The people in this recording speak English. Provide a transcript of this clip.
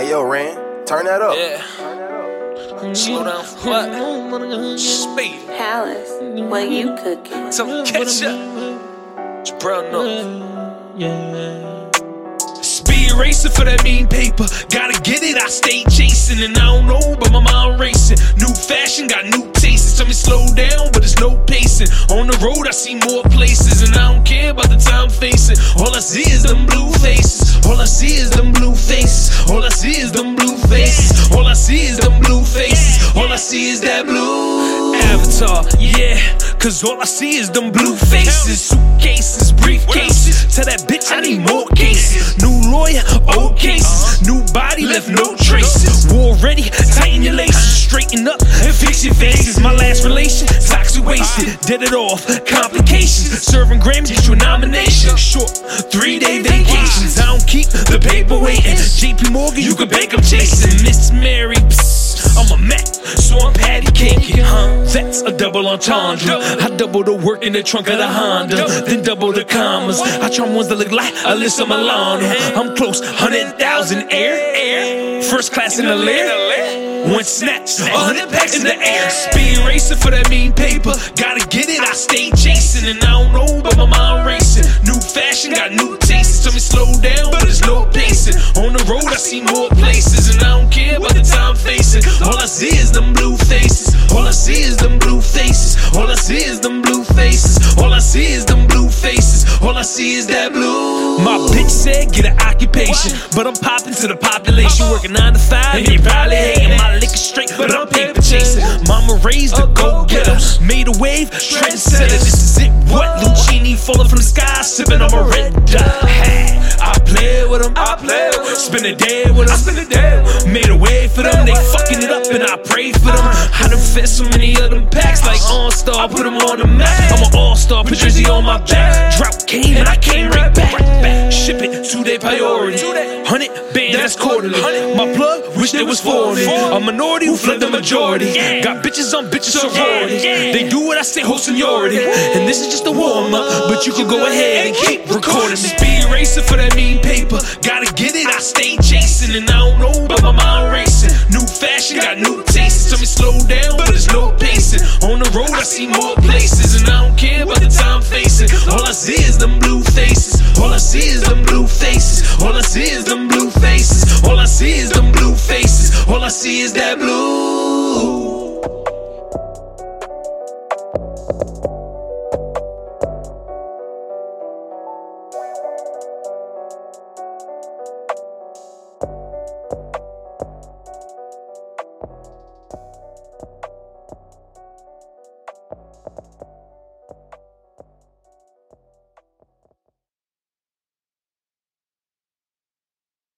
Hey yo, Ran, turn that up. Yeah. Slow down. What? Speed. Palace, what you cooking? Tell catch up. It's brown up. Yeah. Speed racer for that mean paper. Gotta get it, I stay chasing. And I don't know, but my mind racing. New fashion, got new tastes. Tell me slow down, but there's no pacing. On the road, I see more places. And I don't care about the time facing. All I see is them blue faces. All I see is them blue faces. All I see is them blue faces. All I see is them blue faces. All I see is that blue avatar. Yeah, cause all I see is them blue faces. Suitcases, briefcases. Tell that bitch I need more cases. New lawyer, old cases. New body left no traces. War ready, tighten your laces. Straighten up and fix your faces. My last relation, toxic wasted. Did it off, complications. Serving Grammys, get you a nomination. Short, three day vacations. Keep the paper waiting. JP Morgan, you can bank, I'm chasing. Miss Mary, psst, I'm a Mac, so I'm patty caking. Huh? That's a double entendre. I double the work in the trunk of the Honda, then double the commas. I charm ones that look like Alyssa Milano. I'm close, 100,000 air, air. First class in the lair. One snatch, a hundred packs in the air. Speed racing for that mean paper. Gotta get it, I stay chasing. And I don't know, but my mind racing. New fashion, got new tastes. Tell me slow down, road, I see more places. And I don't care about the time facing. All I see is them blue faces. All I see is them blue faces. All I see is them blue faces. All I see is them blue faces. All I see is that blue. My bitch said get an occupation, but I'm popping to the population, working nine to five. And they probably hating my liquor straight, but I'm paper chasing. Mama raised a go getter, made a wave, trendsetter. This is it. What Lucini falling from the sky, sipping on my red dot. I play with them, I play with them. Spend a day with them, I spend a day with them. Made a way for them, they fucking it up, and I pray for them. So many of them packs, like uh-huh. All Star, put them on the map. I'm an All Star, put jersey on my back. Drought came, and I came right back. Ship it, two day priority. Hundred band, that's quarterly. My plug, wish there was 40. A minority who fled the majority. Got bitches on bitches sorority. They do what I say, whole seniority. And this is just a warm up, but you can go ahead and keep recording. Speed racing for that mean paper. Gotta get it, I stay chasing. And I don't know, but my mind racing. Road, I see more places. And I don't care about the time facing. All I see is them blue faces. All I see is them blue faces. All I see is them blue faces. All I see is them blue faces. All I see is that blue.